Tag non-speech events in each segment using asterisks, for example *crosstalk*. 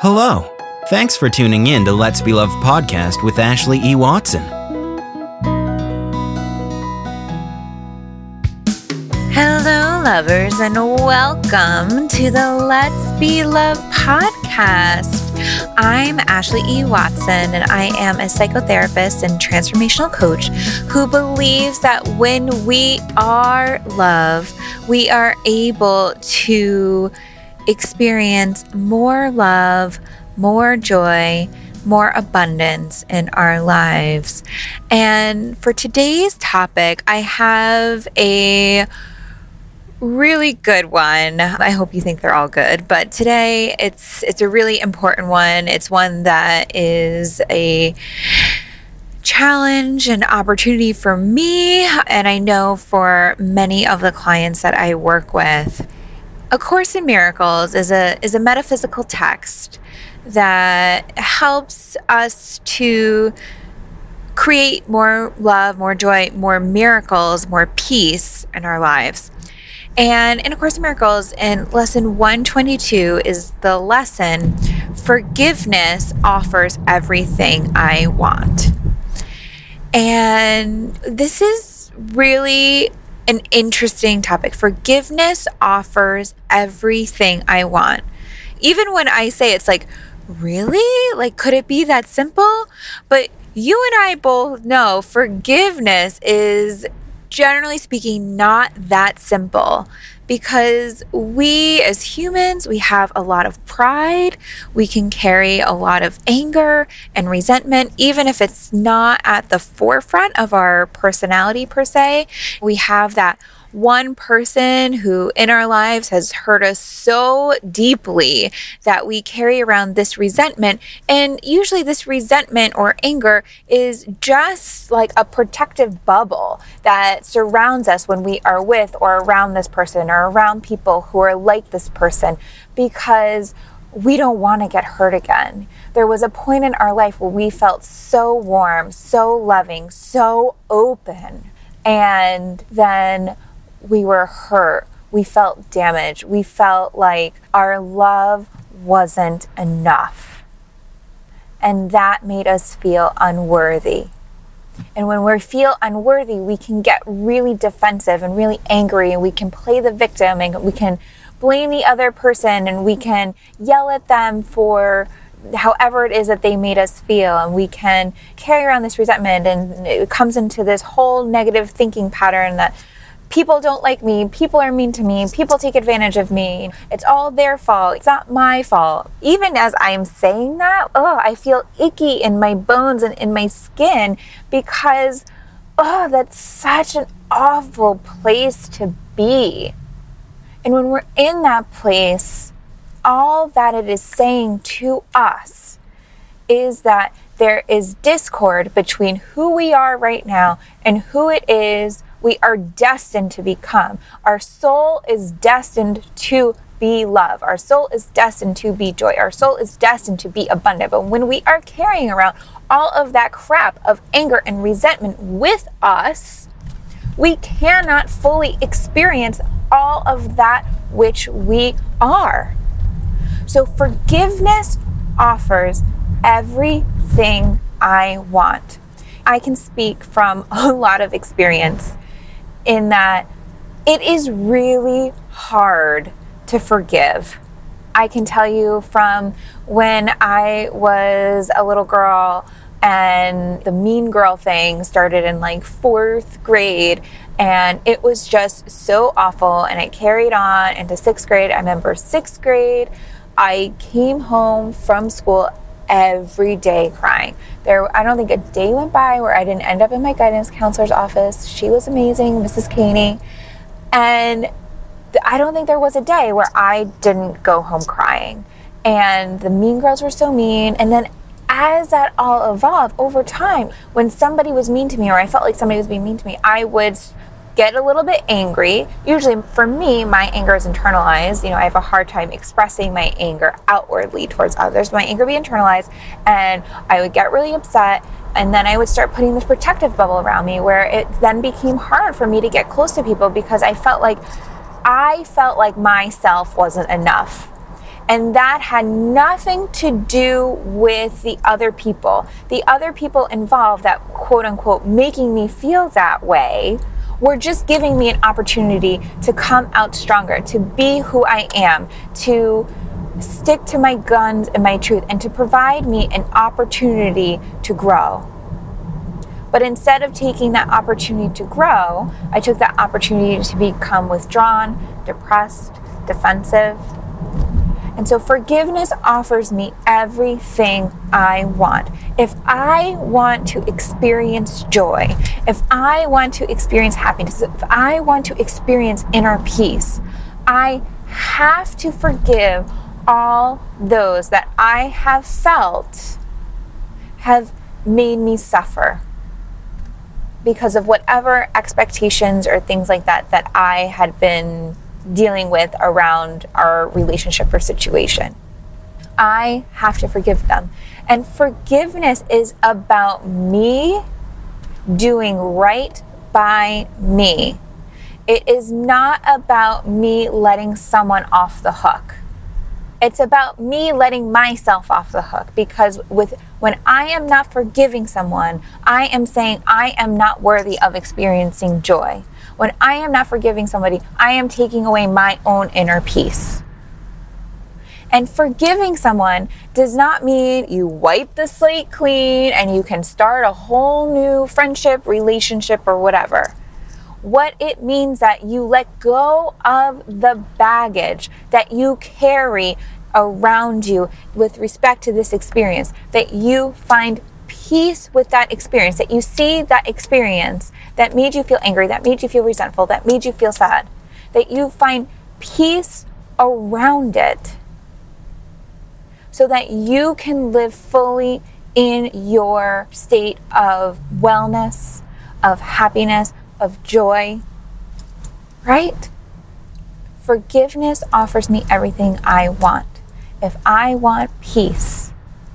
Hello. Thanks for tuning in to Let's Be Love podcast with Ashley E. Watson. Hello, lovers, and welcome to the Let's Be Love podcast. I'm Ashley E. Watson, and I am a psychotherapist and transformational coach who believes that when we are love, we are able to experience more love, more joy, more abundance in our lives. And for today's topic, I have a really good one. I hope you think they're all good, but today it's it's a really important one. It's one that is a challenge and opportunity for me and I know for many of the clients that I work with. A Course in Miracles is a is a metaphysical text that helps us to create more love, more joy, more miracles, more peace in our lives. And in A Course in Miracles, in lesson 122 is the lesson Forgiveness offers everything I want. And this is really an interesting topic. Forgiveness offers everything I want. Even when I say it's like, really? Like, could it be that simple? But you and I both know forgiveness is generally speaking, not that simple because we as humans, we have a lot of pride. We can carry a lot of anger and resentment, even if it's not at the forefront of our personality per se. We have that one person who in our lives has hurt us so deeply that we carry around this resentment. And usually, this resentment or anger is just like a protective bubble that surrounds us when we are with or around this person or around people who are like this person because we don't want to get hurt again. There was a point in our life where we felt so warm, so loving, so open. And then we were hurt. We felt damaged. We felt like our love wasn't enough. And that made us feel unworthy. And when we feel unworthy, we can get really defensive and really angry, and we can play the victim and we can blame the other person and we can yell at them for however it is that they made us feel and we can carry around this resentment and it comes into this whole negative thinking pattern that people don't like me, people are mean to me, people take advantage of me. It's all their fault. It's not my fault. Even as I'm saying that, oh, I feel icky in my bones and in my skin because oh, that's such an awful place to be. And when we're in that place, all that it is saying to us is that there is discord between who we are right now and who it is we are destined to become. Our soul is destined to be love. Our soul is destined to be joy. Our soul is destined to be abundant. But when we are carrying around all of that crap of anger and resentment with us, we cannot fully experience all of that which we are. So forgiveness offers everything I want. I can speak from *laughs* a lot of experience in that it is really hard to forgive. I can tell you from when I was a little girl and the mean girl thing started in like fourth grade and it was just so awful and it carried on into sixth grade. I remember sixth grade, I came home from school every day crying. There, I don't think a day went by where I didn't end up in my guidance counselor's office. She was amazing, Mrs. Caney. And I don't think there was a day where I didn't go home crying. And the mean girls were so mean. And then as that all evolved over time, when somebody was mean to me or I felt like somebody was being mean to me, I would get a little bit angry. Usually, for me, my anger is internalized. You know, I have a hard time expressing my anger outwardly towards others. My anger be internalized, and I would get really upset. And then I would start putting this protective bubble around me where it then became hard for me to get close to people because I felt like I felt like myself wasn't enough. And that had nothing to do with the other people. The other people involved that quote unquote making me feel that way were just giving me an opportunity to come out stronger, to be who I am, to stick to my guns and my truth, and to provide me an opportunity to grow. But instead of taking that opportunity to grow, I took that opportunity to become withdrawn, depressed, defensive. And so forgiveness offers me everything I want. If I want to experience joy, if I want to experience happiness, if I want to experience inner peace, I have to forgive all those that I have felt have made me suffer because of whatever expectations or things like that that I had been dealing with around our relationship or situation. I have to forgive them. And forgiveness is about me doing right by me. It is not about me letting someone off the hook. It's about me letting myself off the hook because with when I am not forgiving someone, I am saying I am not worthy of experiencing joy. When I am not forgiving somebody, I am taking away my own inner peace. And forgiving someone does not mean you wipe the slate clean and you can start a whole new friendship, relationship, or whatever. What it means that you let go of the baggage that you carry around you with respect to this experience, that you find peace with that experience, that you see that experience that made you feel angry, that made you feel resentful, that made you feel sad, that you find peace around it so that you can live fully in your state of wellness, of happiness, of joy, right? Forgiveness offers me everything I want. If I want peace,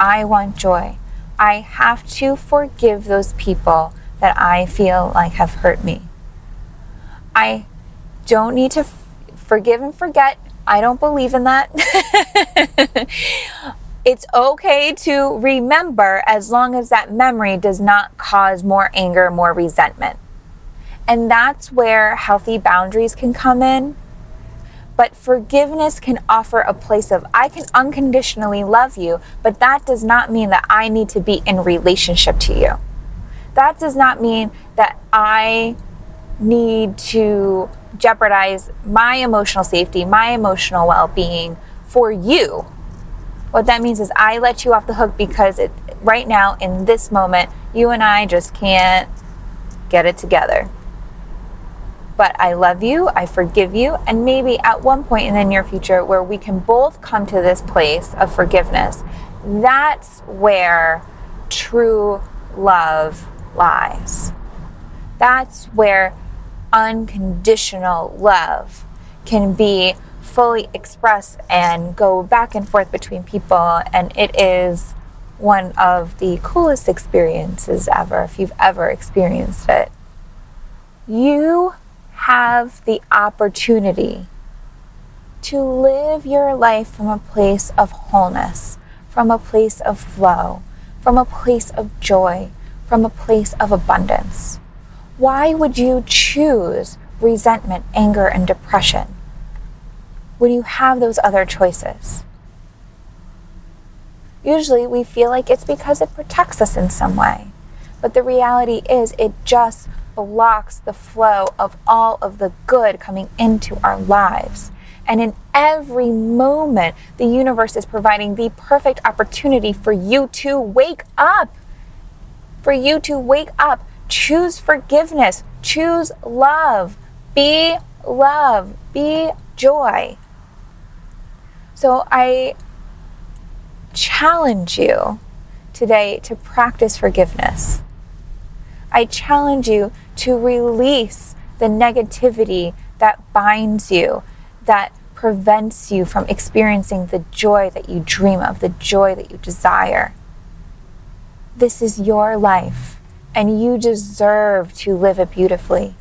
I want joy, I have to forgive those people that I feel like have hurt me. I don't need to f- forgive and forget. I don't believe in that. *laughs* it's okay to remember as long as that memory does not cause more anger, more resentment. And that's where healthy boundaries can come in. But forgiveness can offer a place of, I can unconditionally love you, but that does not mean that I need to be in relationship to you. That does not mean that I need to jeopardize my emotional safety, my emotional well being for you. What that means is I let you off the hook because it, right now, in this moment, you and I just can't get it together but I love you, I forgive you, and maybe at one point in the near future where we can both come to this place of forgiveness, that's where true love lies. That's where unconditional love can be fully expressed and go back and forth between people, and it is one of the coolest experiences ever if you've ever experienced it. You have the opportunity to live your life from a place of wholeness, from a place of flow, from a place of joy, from a place of abundance. Why would you choose resentment, anger, and depression when you have those other choices? Usually we feel like it's because it protects us in some way. But the reality is, it just blocks the flow of all of the good coming into our lives. And in every moment, the universe is providing the perfect opportunity for you to wake up. For you to wake up. Choose forgiveness. Choose love. Be love. Be joy. So I challenge you today to practice forgiveness. I challenge you to release the negativity that binds you, that prevents you from experiencing the joy that you dream of, the joy that you desire. This is your life, and you deserve to live it beautifully.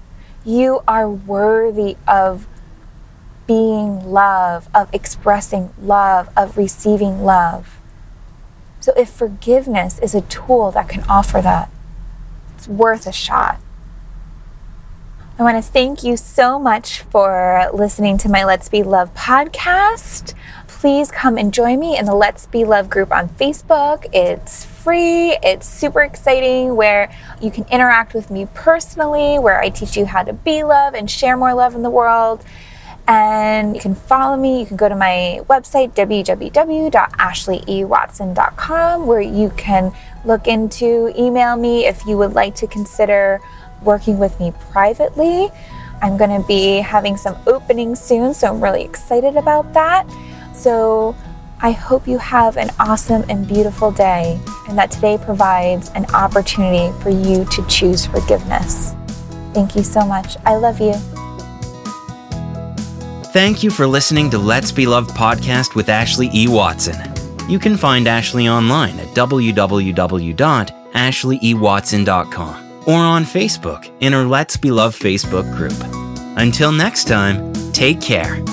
You are worthy of being love, of expressing love, of receiving love. So if forgiveness is a tool that can offer that, it's worth a shot. I want to thank you so much for listening to my Let's Be Love podcast. Please come and join me in the Let's Be Love group on Facebook. It's free, it's super exciting, where you can interact with me personally, where I teach you how to be love and share more love in the world. And you can follow me. You can go to my website, www.ashleyeWatson.com, where you can look into email me if you would like to consider working with me privately. I'm going to be having some openings soon, so I'm really excited about that. So I hope you have an awesome and beautiful day, and that today provides an opportunity for you to choose forgiveness. Thank you so much. I love you. Thank you for listening to Let's Be Love podcast with Ashley E. Watson. You can find Ashley online at www.ashleyeWatson.com or on Facebook in our Let's Be Love Facebook group. Until next time, take care.